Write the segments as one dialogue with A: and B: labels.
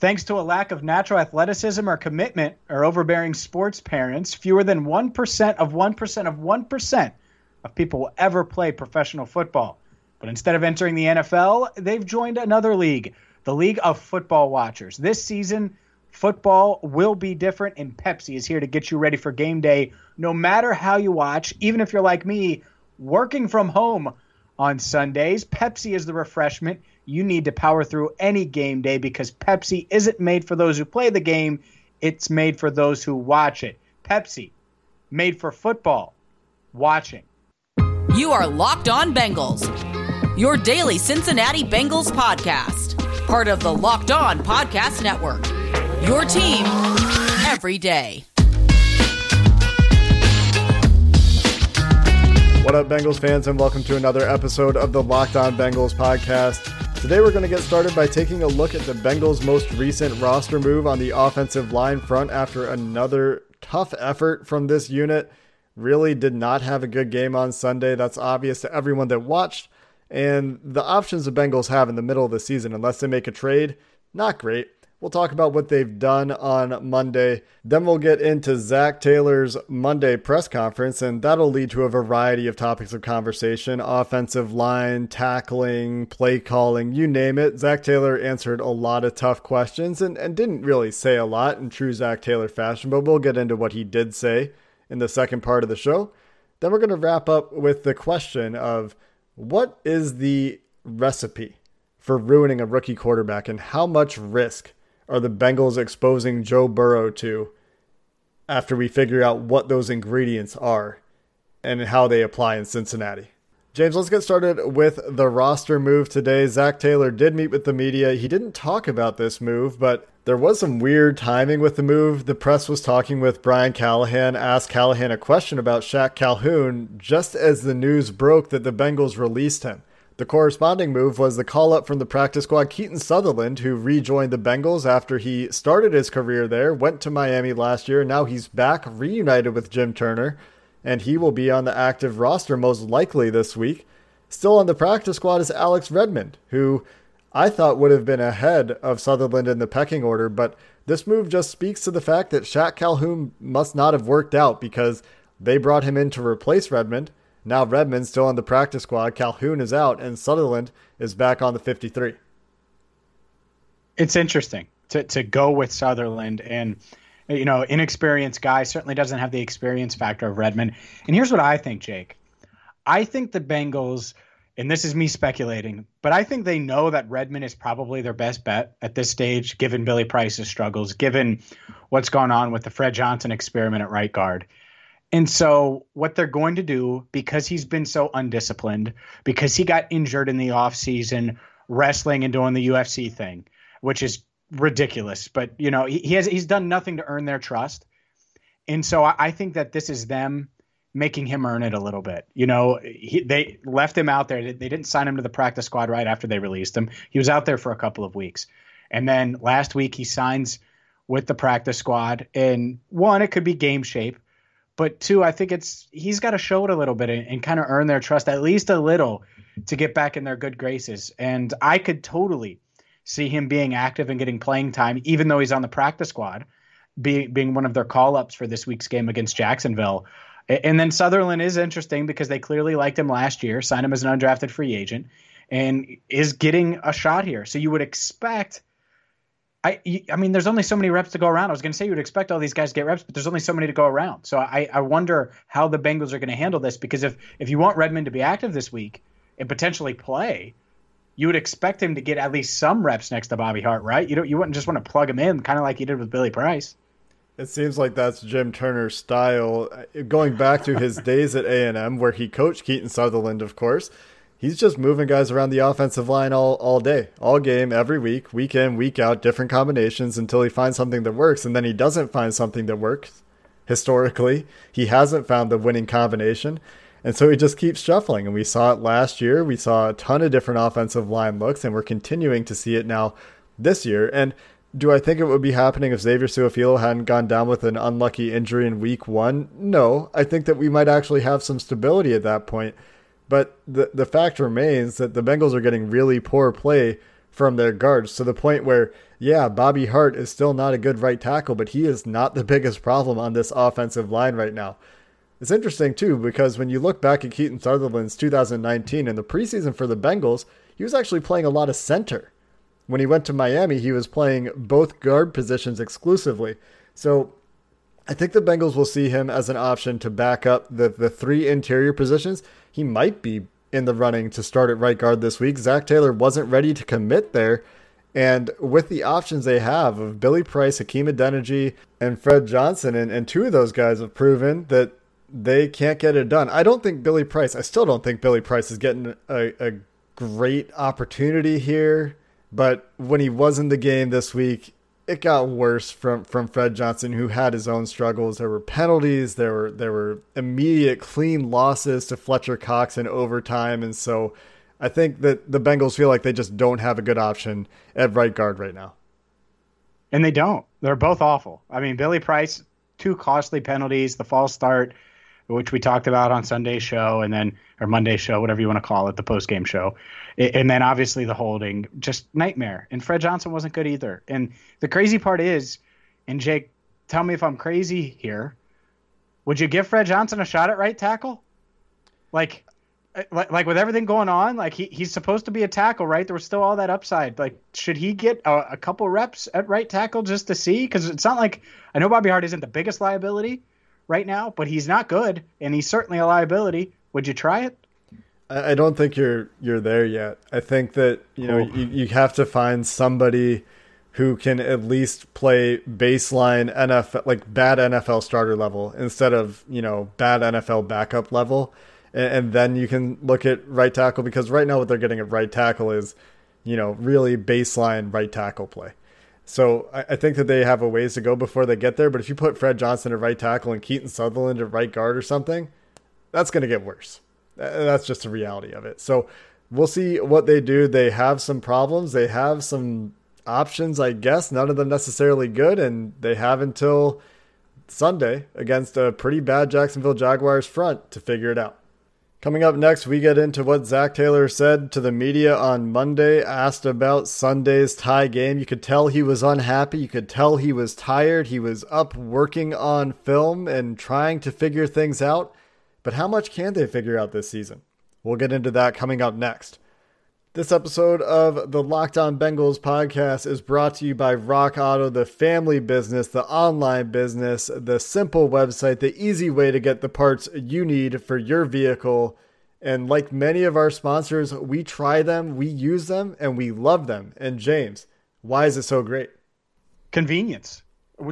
A: Thanks to a lack of natural athleticism or commitment, or overbearing sports parents, fewer than 1% of 1% of 1% of people will ever play professional football. But instead of entering the NFL, they've joined another league, the League of Football Watchers. This season, football will be different, and Pepsi is here to get you ready for game day no matter how you watch, even if you're like me, working from home on Sundays. Pepsi is the refreshment you need to power through any game day because Pepsi isn't made for those who play the game, it's made for those who watch it. Pepsi, made for football, watching.
B: You are Locked On Bengals, your daily Cincinnati Bengals podcast, part of the Locked On Podcast Network. Your team every day.
C: What up, Bengals fans, and welcome to another episode of the Locked On Bengals podcast. Today, we're going to get started by taking a look at the Bengals' most recent roster move on the offensive line front after another tough effort from this unit. Really did not have a good game on Sunday. That's obvious to everyone that watched. And the options the Bengals have in the middle of the season, unless they make a trade, not great. We'll talk about what they've done on Monday. Then we'll get into Zac Taylor's Monday press conference, and that'll lead to a variety of topics of conversation offensive line, tackling, play calling, you name it. Zac Taylor answered a lot of tough questions and, and didn't really say a lot in true Zac Taylor fashion, but we'll get into what he did say in the second part of the show. Then we're going to wrap up with the question of what is the recipe for ruining a rookie quarterback and how much risk are the Bengals exposing Joe Burrow to after we figure out what those ingredients are and how they apply in Cincinnati. James, let's get started with the roster move today. Zac Taylor did meet with the media. He didn't talk about this move, but there was some weird timing with the move. The press was talking with Brian Callahan, asked Callahan a question about Shaq Calhoun just as the news broke that the Bengals released him. The corresponding move was the call up from the practice squad. Keaton Sutherland, who rejoined the Bengals after he started his career there, went to Miami last year, now he's back reunited with Jim Turner, and he will be on the active roster most likely this week. Still on the practice squad is Alex Redmond, who I thought would have been ahead of Sutherland in the pecking order, but this move just speaks to the fact that Shaq Calhoun must not have worked out because they brought him in to replace Redmond now Redmond's still on the practice squad. Calhoun is out, and Sutherland is back on the 53.
A: It's interesting to, to go with Sutherland and you know, inexperienced guy certainly doesn't have the experience factor of Redmond. And here's what I think, Jake. I think the Bengals, and this is me speculating, but I think they know that Redmond is probably their best bet at this stage, given Billy Price's struggles, given what's gone on with the Fred Johnson experiment at right guard. And so, what they're going to do, because he's been so undisciplined, because he got injured in the offseason wrestling and doing the UFC thing, which is ridiculous. But, you know, he, he has he's done nothing to earn their trust. And so, I, I think that this is them making him earn it a little bit. You know, he, they left him out there. They didn't sign him to the practice squad right after they released him. He was out there for a couple of weeks. And then last week, he signs with the practice squad. And one, it could be game shape but two, I think it's he's got to show it a little bit and, and kind of earn their trust at least a little to get back in their good graces. And I could totally see him being active and getting playing time, even though he's on the practice squad, being being one of their call ups for this week's game against Jacksonville. And then Sutherland is interesting because they clearly liked him last year, signed him as an undrafted free agent, and is getting a shot here. So you would expect I, I mean, there's only so many reps to go around. I was going to say you would expect all these guys to get reps, but there's only so many to go around. So I, I wonder how the Bengals are going to handle this because if if you want Redmond to be active this week and potentially play, you would expect him to get at least some reps next to Bobby Hart, right? You don't you wouldn't just want to plug him in, kind of like you did with Billy Price.
C: It seems like that's Jim Turner's style. Going back to his days at A and M, where he coached Keaton Sutherland, of course he's just moving guys around the offensive line all, all day, all game, every week, week in, week out, different combinations until he finds something that works. And then he doesn't find something that works. historically. He hasn't found the winning combination. And so he just keeps shuffling. And we saw it last year. We saw a ton of different offensive line looks, and we're continuing to see it now this year. And do I think it would be happening if Xavier Su'a-Filo hadn't gone down with an unlucky injury in week one? No. I think that we might actually have some stability at that point. But the the fact remains that the Bengals are getting really poor play from their guards to the point where, yeah, Bobby Hart is still not a good right tackle, but he is not the biggest problem on this offensive line right now. It's interesting too because when you look back at Keaton Sutherland's 2019 in the preseason for the Bengals, he was actually playing a lot of center. When he went to Miami, he was playing both guard positions exclusively. So I think the Bengals will see him as an option to back up the, the three interior positions. He might be in the running to start at right guard this week. Zac Taylor wasn't ready to commit there. And with the options they have of Billy Price, Hakeem Adeniji, and Fred Johnson, and, and two of those guys have proven that they can't get it done. I don't think Billy Price, I still don't think Billy Price is getting a, a great opportunity here. But when he was in the game this week, it got worse from from Fred Johnson, who had his own struggles. There were penalties. There were there were immediate clean losses to Fletcher Cox in overtime, and so I think that the Bengals feel like they just don't have a good option at right guard right now.
A: And they don't. They're both awful. I mean, Billy Price, two costly penalties, the false start, which we talked about on Sunday's show, and then or Monday show, whatever you want to call it, the post game show, and then obviously the holding, just nightmare. And Fred Johnson wasn't good either. And the crazy part is, and Jake, tell me if I'm crazy here. Would you give Fred Johnson a shot at right tackle? Like, eh, like, like with everything going on, like he, he's supposed to be a tackle, right? There was still all that upside. Like, should he get a, a couple reps at right tackle just to see? Because it's not like I know Bobby Hart isn't the biggest liability, right now, but he's not good, and he's certainly a liability. Would you try it?
C: I don't think you're you're there yet. I think that you know oh. you, you have to find somebody who can at least play baseline NFL like bad NFL starter level instead of you know bad NFL backup level, and, and then you can look at right tackle because right now what they're getting at right tackle is you know really baseline right tackle play. So I, I, think that they have a ways to go before they get there. But if you put Fred Johnson at right tackle and Keaton Sutherland at right guard or something, that's going to get worse. That's just the reality of it. So we'll see what they do. They have some problems. They have some options, I guess. None of them necessarily good, and they have until Sunday against a pretty bad Jacksonville Jaguars front to figure it out. Coming up next, we get into what Zac Taylor said to the media on Monday, asked about Sunday's tie game. You could tell he was unhappy. You could tell he was tired. He was up working on film and trying to figure things out. But how much can they figure out this season? We'll get into that coming up next. This episode of the Locked On Bengals podcast is brought to you by Rock Auto, the family business, the online business, the simple website, the easy way to get the parts you need for your vehicle. And like many of our sponsors, we try them, we use them, and we love them. And James, why is it so great?
A: Convenience.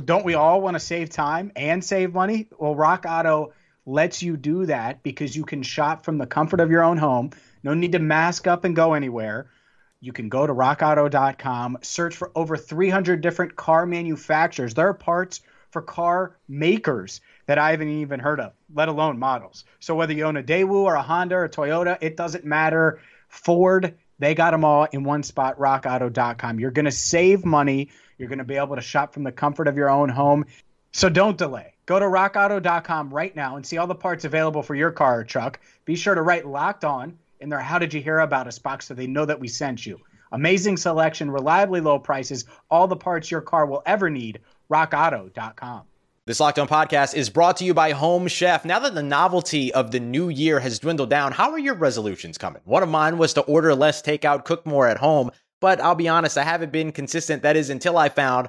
A: Don't we all want to save time and save money? Well, Rock Auto lets you do that because you can shop from the comfort of your own home no need to mask up and go anywhere. You can go to rockauto.com, search for over 300 different car manufacturers. There are parts for car makers that I haven't even heard of, let alone models. So whether you own a Daewoo or a Honda or a Toyota, it doesn't matter. Ford, they got them all in one spot, rockauto.com. You're going to save money. You're going to be able to shop from the comfort of your own home. So don't delay. Go to rockauto.com right now and see all the parts available for your car or truck. Be sure to write locked on in their How Did You Hear About Us box so they know that we sent you. Amazing selection, reliably low prices, all the parts your car will ever need. RockAuto.com.
D: This Locked On podcast is brought to you by Home Chef. Now that the novelty of the new year has dwindled down, how are your resolutions coming? One of mine was to order less takeout, cook more at home, but I'll be honest, I haven't been consistent. That is until I found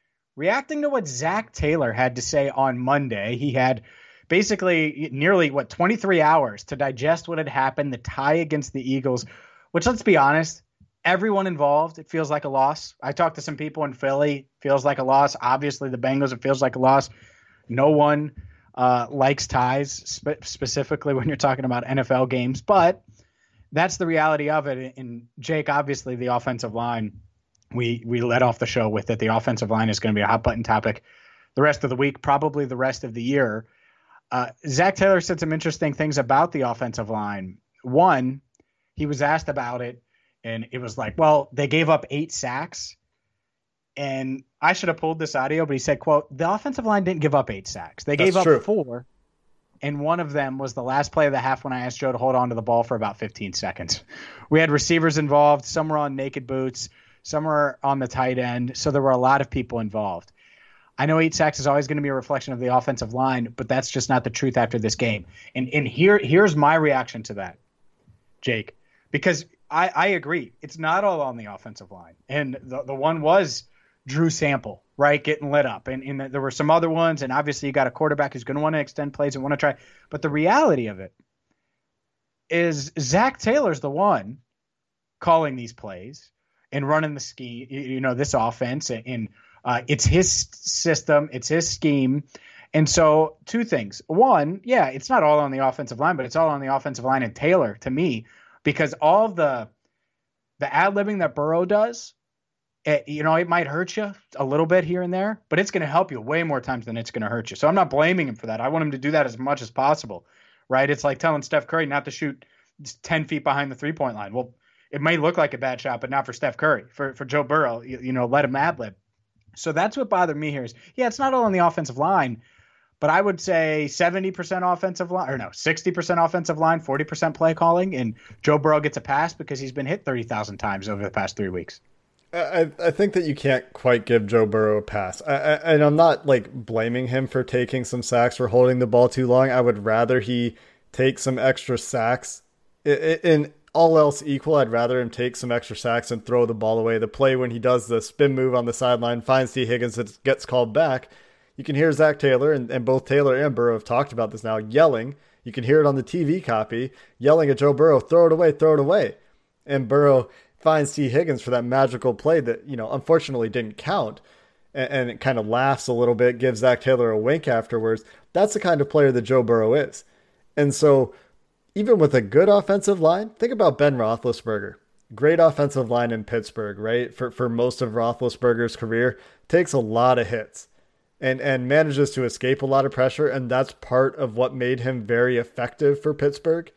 A: reacting to what Zac Taylor had to say on Monday. He had basically nearly what 23 hours to digest what had happened, the tie against the Eagles, which let's be honest, everyone involved, it feels like a loss. I talked to some people in Philly, feels like a loss. Obviously, the Bengals, it feels like a loss. No one uh, likes ties, spe- specifically when you're talking about NFL games, but that's the reality of it. And Jake, obviously, the offensive line, we we let off the show with it. The offensive line is going to be a hot button topic the rest of the week, probably the rest of the year. Uh, Zac Taylor said some interesting things about the offensive line. One, he was asked about it and it was like, well, they gave up eight sacks. And I should have pulled this audio, but he said, quote, the offensive line didn't give up eight sacks. They gave
C: That's
A: up four. And one of them was the last play of the half when I asked Joe to hold on to the ball for about 15 seconds. We had receivers involved. Some were on naked boots, some were on the tight end. So there were a lot of people involved. I know eight sacks is always going to be a reflection of the offensive line, but that's just not the truth after this game. And and here here's my reaction to that, Jake, because I, I agree. It's not all on the offensive line. And the, the one was Drew Sample, right, getting lit up. And, and there were some other ones. And obviously, you got a quarterback who's going to want to extend plays and want to try. But the reality of it is Zac Taylor's the one calling these plays and running the scheme, you know, this offense. And uh, it's his system, it's his scheme. And so, two things. One, yeah, it's not all on the offensive line, but it's all on the offensive line and Taylor to me because all the the ad libbing that Burrow does, it, you know, it might hurt you a little bit here and there, but it's going to help you way more times than it's going to hurt you. So I'm not blaming him for that. I want him to do that as much as possible, right? It's like telling Steph Curry not to shoot 10 feet behind the three point line. Well, it may look like a bad shot, but not for Steph Curry. For for Joe Burrow, you, you know, let him ad lib. So that's what bothered me here is, yeah, it's not all on the offensive line, but I would say 70% offensive line, or no, 60% offensive line, 40% play calling, and Joe Burrow gets a pass because he's been hit 30,000 times over the past three weeks.
C: I, I think that you can't quite give Joe Burrow a pass. I, I, and I'm not like blaming him for taking some sacks for holding the ball too long. I would rather he take some extra sacks. In all else equal, I'd rather him take some extra sacks and throw the ball away. The play when he does the spin move on the sideline, finds Tee Higgins, it gets called back. You can hear Zac Taylor, and, and both Taylor and Burrow have talked about this now, yelling. You can hear it on the TV copy, yelling at Joe Burrow, throw it away, throw it away. And Burrow finds Tee Higgins for that magical play that, you know, unfortunately didn't count. And, and it kind of laughs a little bit, gives Zac Taylor a wink afterwards. That's the kind of player that Joe Burrow is. And so, even with a good offensive line, think about Ben Roethlisberger. Great offensive line in Pittsburgh, right? For, for most of Roethlisberger's career, takes a lot of hits and and manages to escape a lot of pressure, and that's part of what made him very effective for Pittsburgh.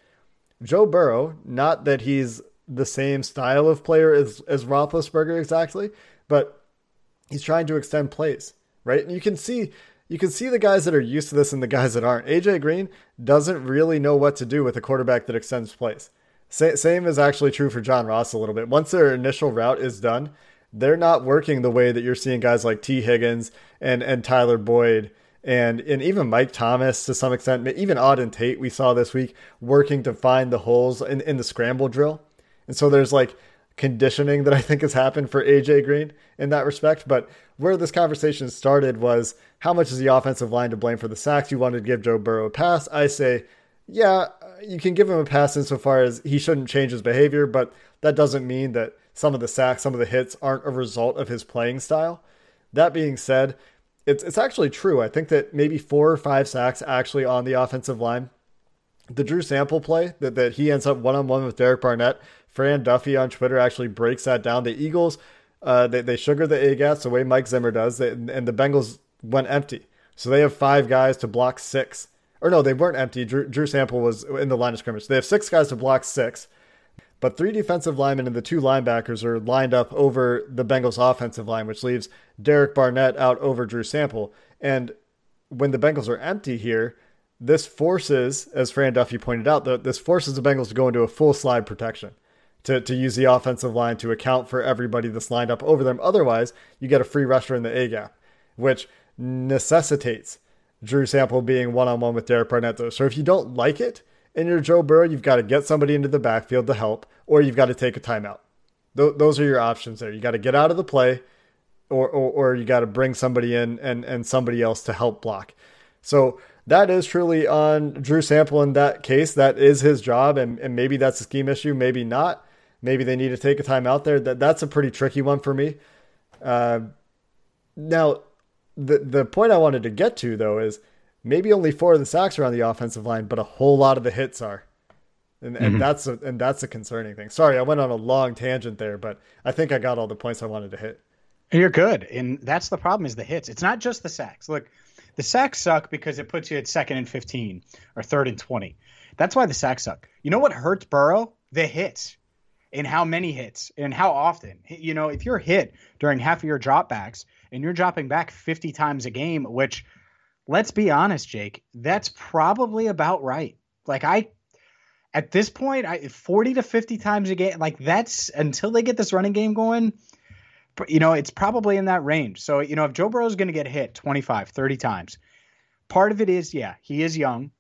C: Joe Burrow, not that he's the same style of player as as Roethlisberger exactly, but he's trying to extend plays, right? And you can see you can see the guys that are used to this and the guys that aren't. AJ Green doesn't really know what to do with a quarterback that extends plays. Same is actually true for John Ross a little bit. Once their initial route is done, they're not working the way that you're seeing guys like Tee Higgins and and Tyler Boyd and and even Mike Thomas to some extent, even Auden Tate we saw this week working to find the holes in, in the scramble drill. And so there's like conditioning that I think has happened for AJ Green in that respect. But where this conversation started was how much is the offensive line to blame for the sacks? You wanted to give Joe Burrow a pass. I say, yeah, you can give him a pass insofar as he shouldn't change his behavior, but that doesn't mean that some of the sacks, some of the hits aren't a result of his playing style. That being said, it's it's actually true. I think that maybe four or five sacks actually on the offensive line. The Drew Sample play that, that he ends up one on one with Derek Barnett. Fran Duffy on Twitter actually breaks that down. The Eagles, uh, they, they sugar the A gaps the way Mike Zimmer does, they, and the Bengals went empty. So they have five guys to block six. Or no, they weren't empty. Drew, Drew Sample was in the line of scrimmage. They have six guys to block six. But three defensive linemen and the two linebackers are lined up over the Bengals offensive line, which leaves Derek Barnett out over Drew Sample. And when the Bengals are empty here, this forces, as Fran Duffy pointed out, this forces the Bengals to go into a full slide protection to, to use the offensive line to account for everybody that's lined up over them. Otherwise, you get a free rusher in the A gap, which necessitates Drew Sample being one on one with Derek Barnett. So if you don't like it and you're Joe Burrow, you've got to get somebody into the backfield to help, or you've got to take a timeout. Th- those are your options there. You got to get out of the play, or, or, or you got to bring somebody in and, and somebody else to help block. So that is truly on Drew Sample in that case. That is his job, and, and maybe that's a scheme issue, maybe not. Maybe they need to take a time out there. That that's a pretty tricky one for me. Uh, now, the the point I wanted to get to though is maybe only four of the sacks are on the offensive line, but a whole lot of the hits are. And, and mm-hmm. that's a, and that's a concerning thing. Sorry, I went on a long tangent there, but I think I got all the points I wanted to hit.
A: You're good, and that's the problem is the hits. It's not just the sacks. Look, the sacks suck because it puts you at second and 15 or third and 20. That's why the sacks suck. You know what hurts Burrow? The hits and how many hits and how often. You know, if you're hit during half of your dropbacks and you're dropping back 50 times a game, which let's be honest, Jake, that's probably about right. Like I at this point, I 40 to 50 times a game, like that's until they get this running game going, you know, it's probably in that range. So, you know, if Joe Burrow is going to get hit 25, 30 times, part of it is, yeah, he is young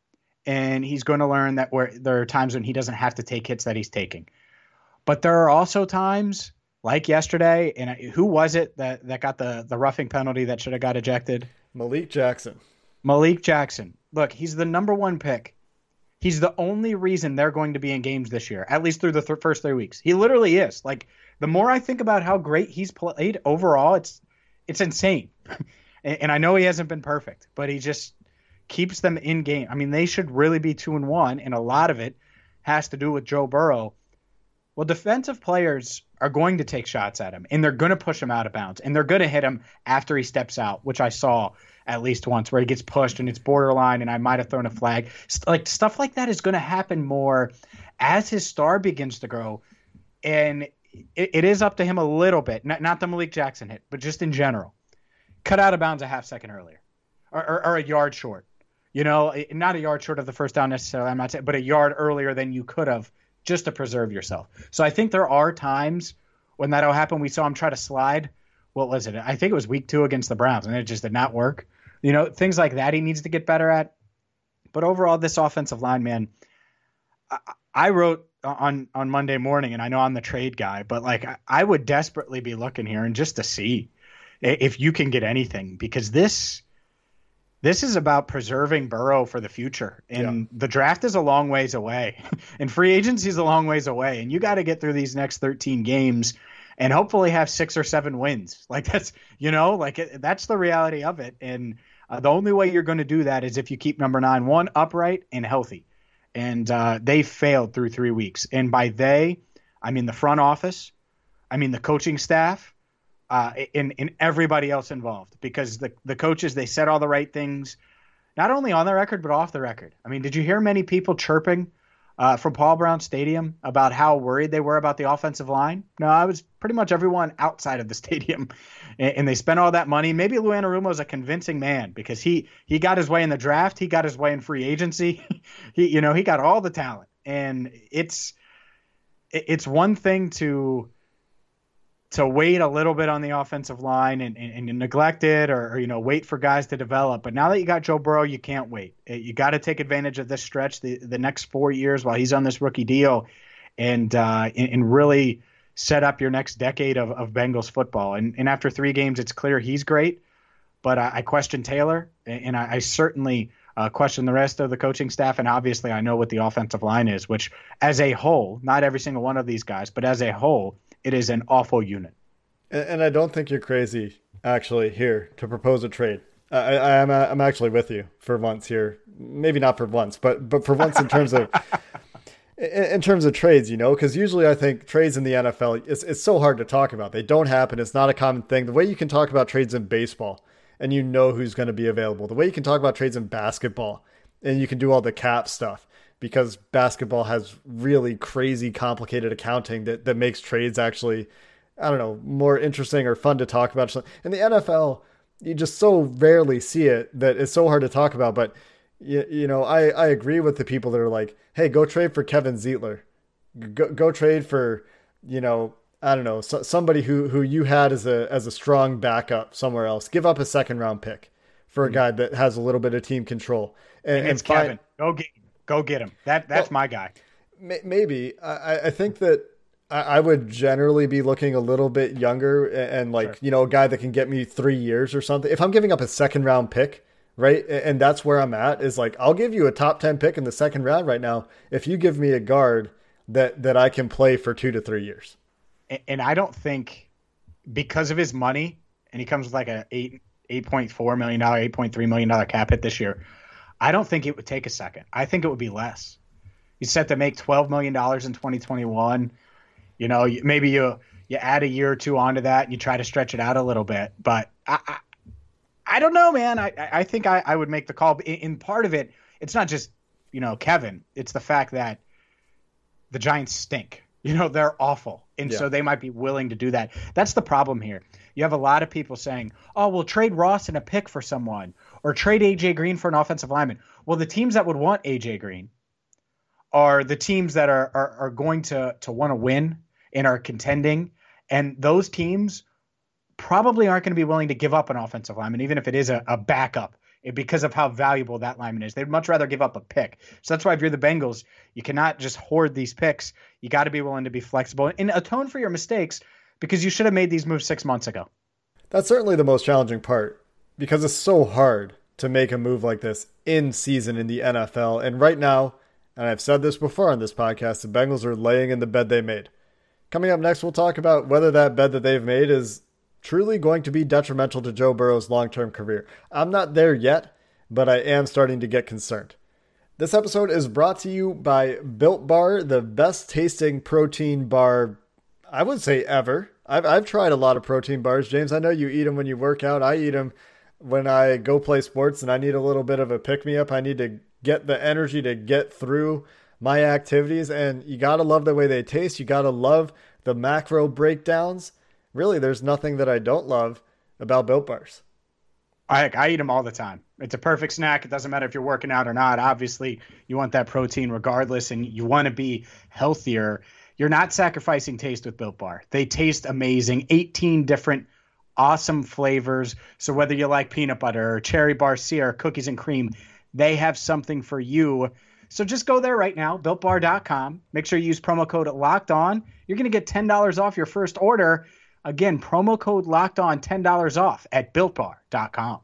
A: and he's going to learn that where there are times when he doesn't have to take hits that he's taking. But there are also times like yesterday, and who was it that, that got the, the roughing penalty that should have got ejected?
C: Malik Jackson.
A: Malik Jackson. Look, he's the number one pick. He's the only reason they're going to be in games this year, at least through the th- first three weeks. He literally is. Like the more I think about how great he's played overall, it's it's insane. and, and I know he hasn't been perfect, but he just keeps them in game. I mean, they should really be two and one, and a lot of it has to do with Joe Burrow. Well, defensive players are going to take shots at him, and they're going to push him out of bounds, and they're going to hit him after he steps out, which I saw at least once where he gets pushed and it's borderline, and I might have thrown a flag. Like stuff like that is going to happen more as his star begins to grow, and it, it is up to him a little bit, not, not the Malik Jackson hit, but just in general. Cut out of bounds a half second earlier, or, or, or a yard short. You know, eh, not a yard short of the first down necessarily. I'm not saying, but a yard earlier than you could have, just to preserve yourself. So I think there are times when that'll happen. We saw him try to slide. What was it? I think it was week two against the Browns, and it just did not work. You know, things like that he needs to get better at. But overall, this offensive line, man, I, I wrote on on Monday morning, and I know I'm the trade guy, but like I, I would desperately be looking here and just to see if you can get anything because this this is about preserving Burrow for the future. And yeah. the draft is a long ways away. and free agency is a long ways away. And you got to get through these next 13 games and hopefully have six or seven wins. Like that's, you know, like it, that's the reality of it. And uh, the only way you're going to do that is if you keep number nine, one, upright and healthy and uh, they failed through three weeks. And by they, I mean the front office, I mean the coaching staff, uh, and, and everybody else involved because the the coaches they said all the right things, not only on the record but off the record. I mean, did you hear many people chirping uh, from Paul Brown Stadium about how worried they were about the offensive line. No, I was pretty much everyone outside of the stadium, and, and they spent all that money. Maybe Lou Anarumo is a convincing man because he he got his way in the draft, he got his way in free agency, he you know he got all the talent, and it's it's one thing to to wait a little bit on the offensive line and, and, and neglect it or, or, you know wait for guys to develop. But now that you got Joe Burrow, you can't wait. You got to take advantage of this stretch, the the next four years while he's on this rookie deal, and uh, and, and, really set up your next decade of, of Bengals football. And and after three games, it's clear he's great. But I, I question Taylor, and I, I certainly. Uh, question the rest of the coaching staff, and obviously I know what the offensive line is, which as a whole, not every single one of these guys, but as a whole, it is an awful unit.
C: And, I don't think you're crazy actually here to propose a trade. I, I am I'm actually with you for once here. Maybe not for once, but but for once in terms of in, in terms of trades, you know, because usually I think trades in the NFL it's it's so hard to talk about. They don't happen. It's not a common thing. The way you can talk about trades in baseball and you know who's going to be available. The way you can talk about trades in basketball and you can do all the cap stuff because basketball has really crazy complicated accounting that, that makes trades actually I don't know, more interesting or fun to talk about. In the NFL, you just so rarely see it that it's so hard to talk about. But you, you know, I, I agree with the people that are like, hey, go trade for Kevin Zeitler. Go, go trade for you know, I don't know, so, somebody who who you had as a as a strong backup somewhere else. Give up a second round pick for a mm-hmm. guy that has a little bit of team control.
A: And, and it's and Kevin. Go get go get him. That that's well, my guy.
C: Maybe I, I think that I would generally be looking a little bit younger and like sure. you know a guy that can get me three years or something. If I'm giving up a second round pick, right, and that's where I'm at, is like I'll give you a top ten pick in the second round right now if you give me a guard that that I can play for two to three years
A: and I don't think because of his money, and he comes with like a eight eight point four million dollar, eight point three million dollar cap hit this year. I don't think it would take a second. I think it would be less. He's set to make twelve million dollars in twenty twenty one. You know, maybe you you add a year or two onto that, and you try to stretch it out a little bit. But I, I, I don't know, man. I I think I, I would make the call. In, in part of it, it's not just you know Kevin. It's the fact that the Giants stink. You know, they're awful. And yeah. so they might be willing to do that. That's the problem here. You have a lot of people saying, oh, we'll trade Ross and a pick for someone or trade AJ Green for an offensive lineman. Well, the teams that would want AJ Green are the teams that are, are, are going to, to want to win and are contending. And those teams probably aren't going to be willing to give up an offensive lineman, even if it is a, a backup eh, because of how valuable that lineman is. They'd much rather give up a pick. So that's why if you're the Bengals, you cannot just hoard these picks. You got to be willing to be flexible and atone for your mistakes because you should have made these moves six months ago.
C: That's certainly the most challenging part because it's so hard to make a move like this in season in the NFL. And right now, and I've said this before on this podcast, the Bengals are laying in the bed they made. Coming up next, we'll talk about whether that bed that they've made is truly going to be detrimental to Joe Burrow's long term career. I'm not there yet, but I am starting to get concerned. This episode is brought to you by Built Bar, the best tasting protein bar, I would say ever. I've, I've tried a lot of protein bars, James. I know you eat them when you work out. I eat them when I go play sports and I need a little bit of a pick me up. I need to get the energy to get through my activities. And you got to love the way they taste. You got to love the macro breakdowns really, there's nothing that I don't love about Built Bars.
A: I, I eat them all the time. It's a perfect snack. It doesn't matter if you're working out or not. Obviously, you want that protein regardless, and you want to be healthier. You're not sacrificing taste with Built Bar. They taste amazing. 18 different awesome flavors. So whether you like peanut butter or cherry barcia or cookies and cream, they have something for you. So just go there right now, builtbar.com. Make sure you use promo code locked on. You're going to get $10 off your first order. Again, promo code locked on $10 off at builtbar.com.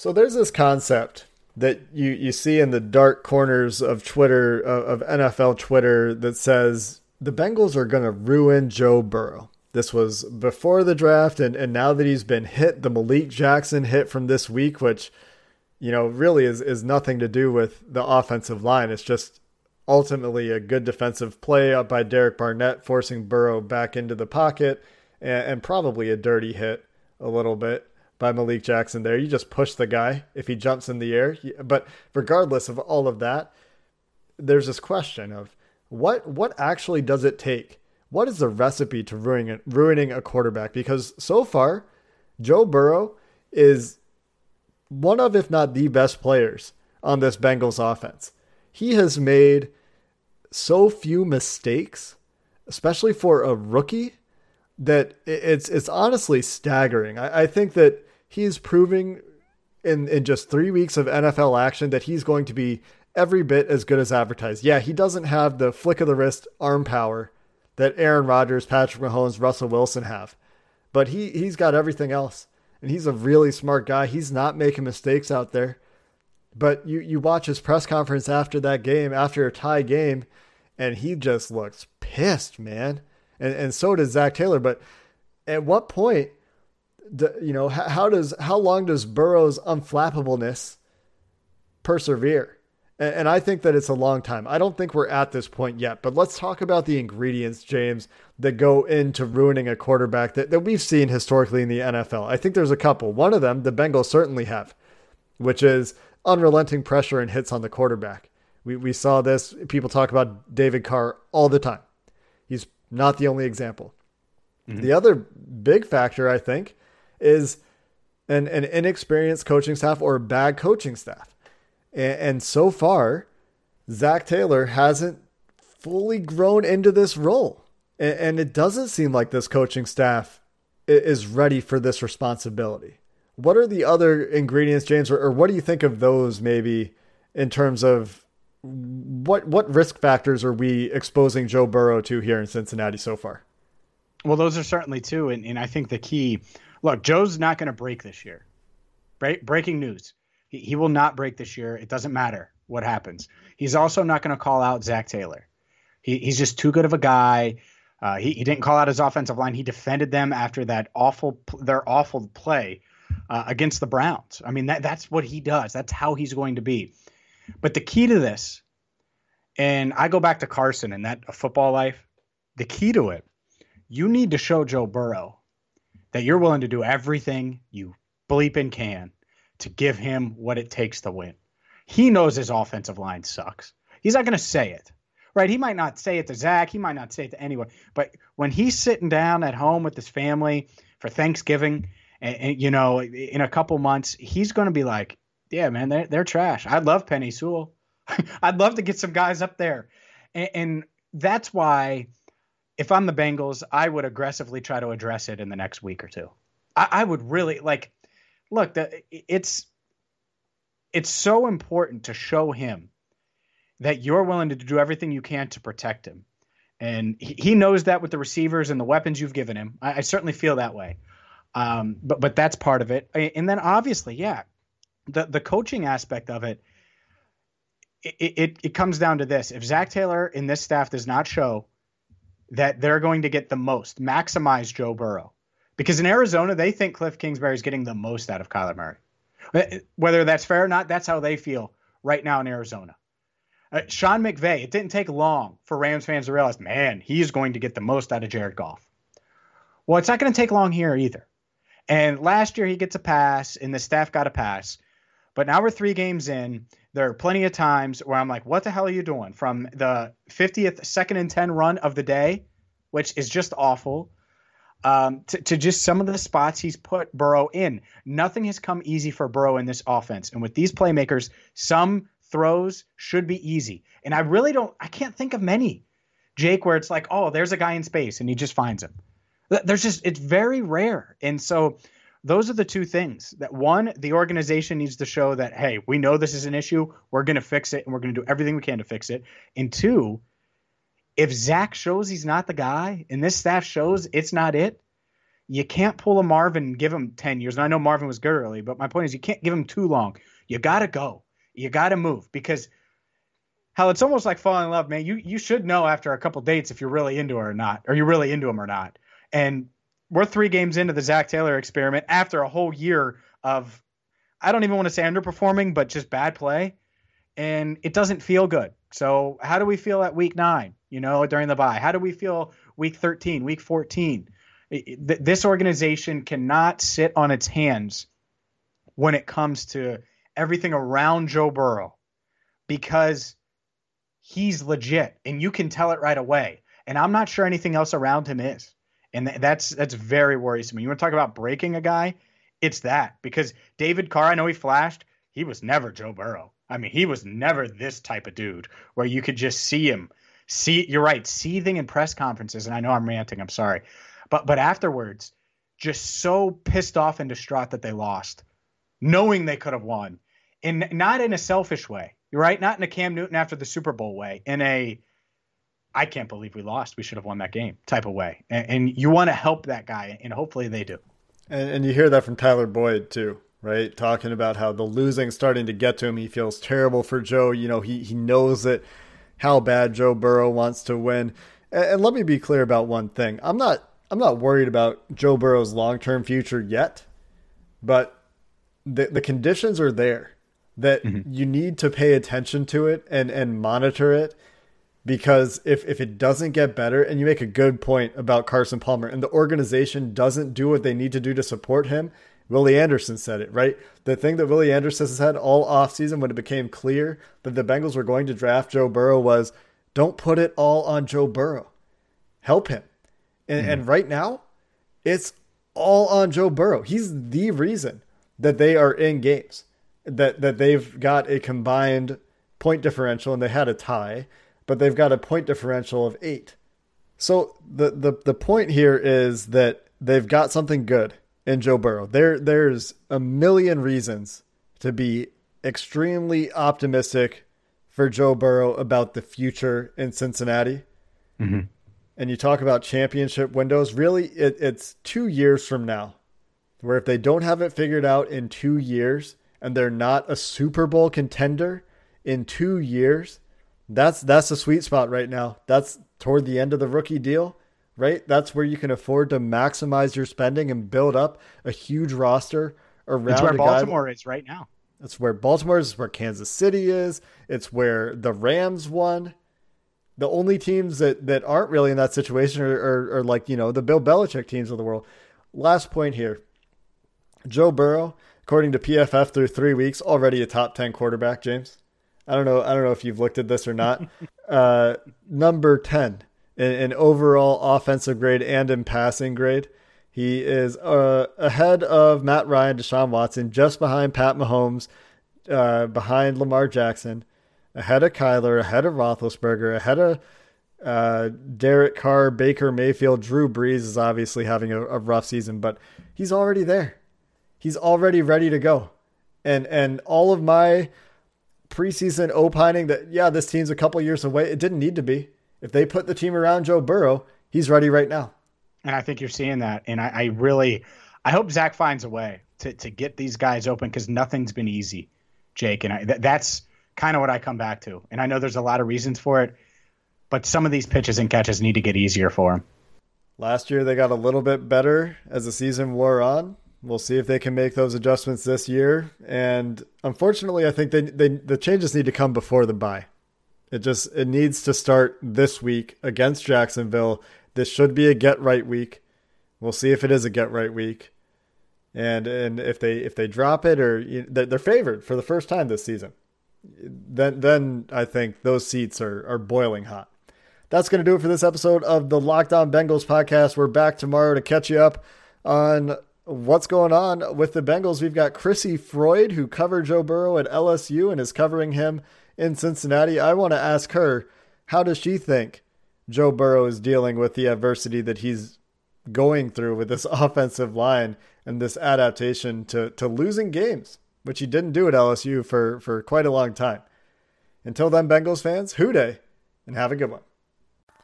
C: So there's this concept that you, you see in the dark corners of Twitter, of, of NFL Twitter, that says the Bengals are going to ruin Joe Burrow. This was before the draft, and, and now that he's been hit, the Malik Jackson hit from this week, which, you know, really is, is nothing to do with the offensive line. It's just ultimately a good defensive play up by Derek Barnett, forcing Burrow back into the pocket, and, and probably a dirty hit a little bit by Malik Jackson there. You just push the guy if he jumps in the air. But regardless of all of that, there's this question of what what actually does it take? What is the recipe to ruining ruining a quarterback? Because so far, Joe Burrow is one of, if not the best players on this Bengals offense. He has made so few mistakes, especially for a rookie, that it's it's honestly staggering. I, I think that he's proving in in just three weeks of NFL action that he's going to be every bit as good as advertised. Yeah, he doesn't have the flick of the wrist arm power that Aaron Rodgers, Patrick Mahomes, Russell Wilson have, but he he's got everything else, and he's a really smart guy. He's not making mistakes out there. But you you watch his press conference after that game, after a tie game, and he just looks pissed, man. And and so does Zac Taylor. But at what point you know, how does how long does Burrow's unflappableness persevere? And I think that it's a long time. I don't think we're at this point yet, but let's talk about the ingredients, James, that go into ruining a quarterback that, that we've seen historically in the NFL. I think there's a couple. One of them, the Bengals certainly have, which is unrelenting pressure and hits on the quarterback. We, we saw this. People talk about David Carr all the time. He's not the only example. Mm-hmm. The other big factor, I think, is an, an inexperienced coaching staff or bad coaching staff. And, and so far, Zac Taylor hasn't fully grown into this role. And, and it doesn't seem like this coaching staff is ready for this responsibility. What are the other ingredients, James, or, or what do you think of those maybe in terms of what what risk factors are we exposing Joe Burrow to here in Cincinnati so far?
A: Well, those are certainly two, and, and I think the key. Look, Joe's not going to break this year. Break, breaking news: he, he will not break this year. It doesn't matter what happens. He's also not going to call out Zac Taylor. He, he's just too good of a guy. Uh, he, he didn't call out his offensive line. He defended them after that awful their awful play uh, against the Browns. I mean that that's what he does. That's how he's going to be. But the key to this, and I go back to Carson and that football life, the key to it, you need to show Joe Burrow that you're willing to do everything you bleeping can to give him what it takes to win. He knows his offensive line sucks. He's not going to say it, right? He might not say it to Zac. He might not say it to anyone. But when he's sitting down at home with his family for Thanksgiving, and, and you know, in a couple months, he's going to be like, yeah, man, they're, they're trash. I'd love Penei Sewell. I'd love to get some guys up there. And, and, that's why, if I'm the Bengals, I would aggressively try to address it in the next week or two. I, I would really like, look, the, it's it's so important to show him that you're willing to do everything you can to protect him. And he, he knows that with the receivers and the weapons you've given him. I, I certainly feel that way. Um, but but that's part of it. And then obviously, yeah, the the coaching aspect of it, it, it, it comes down to this: if Zac Taylor in this staff does not show that they're going to get the most, maximize Joe Burrow, because in Arizona they think Cliff Kingsbury is getting the most out of Kyler Murray. Whether that's fair or not, that's how they feel right now in Arizona. Uh, Sean McVay, it didn't take long for Rams fans to realize, man, he's going to get the most out of Jared Goff. Well, it's not going to take long here either. And last year he gets a pass, and the staff got a pass. But now we're three games in. There are plenty of times where I'm like, what the hell are you doing? From the 50th second and 10 run of the day, which is just awful, um, to, to, just some of the spots he's put Burrow in. Nothing has come easy for Burrow in this offense. And with these playmakers, some throws should be easy. And I really don't, I can't think of many, Jake, where it's like, oh, there's a guy in space and he just finds him. There's just, it's very rare. And so, those are the two things that one the organization needs to show that hey we know this is an issue. We're going to fix it and we're going to do everything we can to fix it. And two if zac shows he's not the guy and this staff shows it's not it you can't pull a marvin and give him 10 years. And i know marvin was good early but my point is you can't give him too long. You got to go. You got to move because hell it's almost like falling in love man. You you should know after a couple dates if you're really into her or not or you're really into him or not. And we're three games into the Zac Taylor experiment after a whole year of I don't even want to say underperforming, but just bad play. And it doesn't feel good. So how do we feel at week nine, you know, during the bye? How do we feel week 13, week 14? This organization cannot sit on its hands when it comes to everything around Joe Burrow because he's legit and you can tell it right away. And I'm not sure anything else around him is and that's that's very worrisome. You want to talk about breaking a guy? It's that because David Carr, I know he flashed. He was never Joe Burrow. I mean, he was never this type of dude where you could just see him. See, you're right, seething in press conferences. And I know I'm ranting. I'm sorry, but but afterwards, just so pissed off and distraught that they lost, knowing they could have won, and not in a selfish way. You're right, not in a Cam Newton after the Super Bowl way, in a I can't believe we lost. We should have won that game type of way. And, and you want to help that guy, and hopefully they do.
C: And, and, you hear that from Tyler Boyd too, right? Talking about how the losing starting to get to him. He feels terrible for Joe. You know, he he knows that how bad Joe Burrow wants to win. And, and let me be clear about one thing. I'm not I'm not worried about Joe Burrow's long term future yet, but the the conditions are there. that mm-hmm. you need to pay attention to it and and monitor it because if if it doesn't get better and you make a good point about Carson Palmer and the organization doesn't do what they need to do to support him, Willie Anderson said it, right? The thing that Willie Anderson has said all offseason when it became clear that the Bengals were going to draft Joe Burrow was don't put it all on Joe Burrow. Help him. And, mm. and right now, it's all on Joe Burrow. He's the reason that they are in games, that, that they've got a combined point differential and they had a tie, but they've got a point differential of eight. So the, the, the point here is that they've got something good in Joe Burrow. There, there's a million reasons to be extremely optimistic for Joe Burrow about the future in Cincinnati. Mm-hmm. And you talk about championship windows. Really, it, it's two years from now, where if they don't have it figured out in two years and they're not a Super Bowl contender in two years, that's that's the sweet spot right now. That's toward the end of the rookie deal right? That's where you can afford to maximize your spending and build up a huge roster around. It's
A: where Baltimore is right now.
C: That's where Baltimore is. Where Kansas City is. It's where the Rams won. The only teams that that aren't really in that situation are, are, are like you know the Bill Belichick teams of the world. Last point here: Joe Burrow, according to PFF, through three weeks, already a top ten quarterback. James, I don't know. I don't know if you've looked at this or not. uh, number ten in, in overall offensive grade and in passing grade. He is uh, ahead of Matt Ryan, Deshaun Watson, just behind Pat Mahomes, uh, behind Lamar Jackson, ahead of Kyler, ahead of Roethlisberger, ahead of uh, Derek Carr, Baker Mayfield. Drew Brees is obviously having a, a rough season, but he's already there. He's already ready to go. And and all of my preseason opining that yeah, this team's a couple years away. It didn't need to be. If they put the team around Joe Burrow, he's ready right now.
A: And I think you're seeing that. And I, I really, I hope Zac finds a way to, to get these guys open because nothing's been easy, Jake. And I, th- that's kind of what I come back to. And I know there's a lot of reasons for it, but some of these pitches and catches need to get easier for him.
C: Last year they got a little bit better as the season wore on. We'll see if they can make those adjustments this year. And unfortunately, I think they, they the changes need to come before the bye. It just it needs to start this week against Jacksonville. This should be a get right week. We'll see if it is a get right week, and and if they if they drop it or you they're favored for the first time this season, then then I think those seats are are boiling hot. That's going to do it for this episode of the Locked On Bengals podcast. We're back tomorrow to catch you up on what's going on with the Bengals. We've got Chrissy Freud, who covered Joe Burrow at LSU and is covering him in Cincinnati. I want to ask her, how does she think Joe Burrow is dealing with the adversity that he's going through with this offensive line and this adaptation to, to losing games, which he didn't do at LSU for, for quite a long time. Until then, Bengals fans, Who Dey, and have a good one.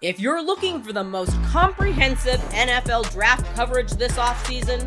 B: If you're looking for the most comprehensive NFL draft coverage this offseason,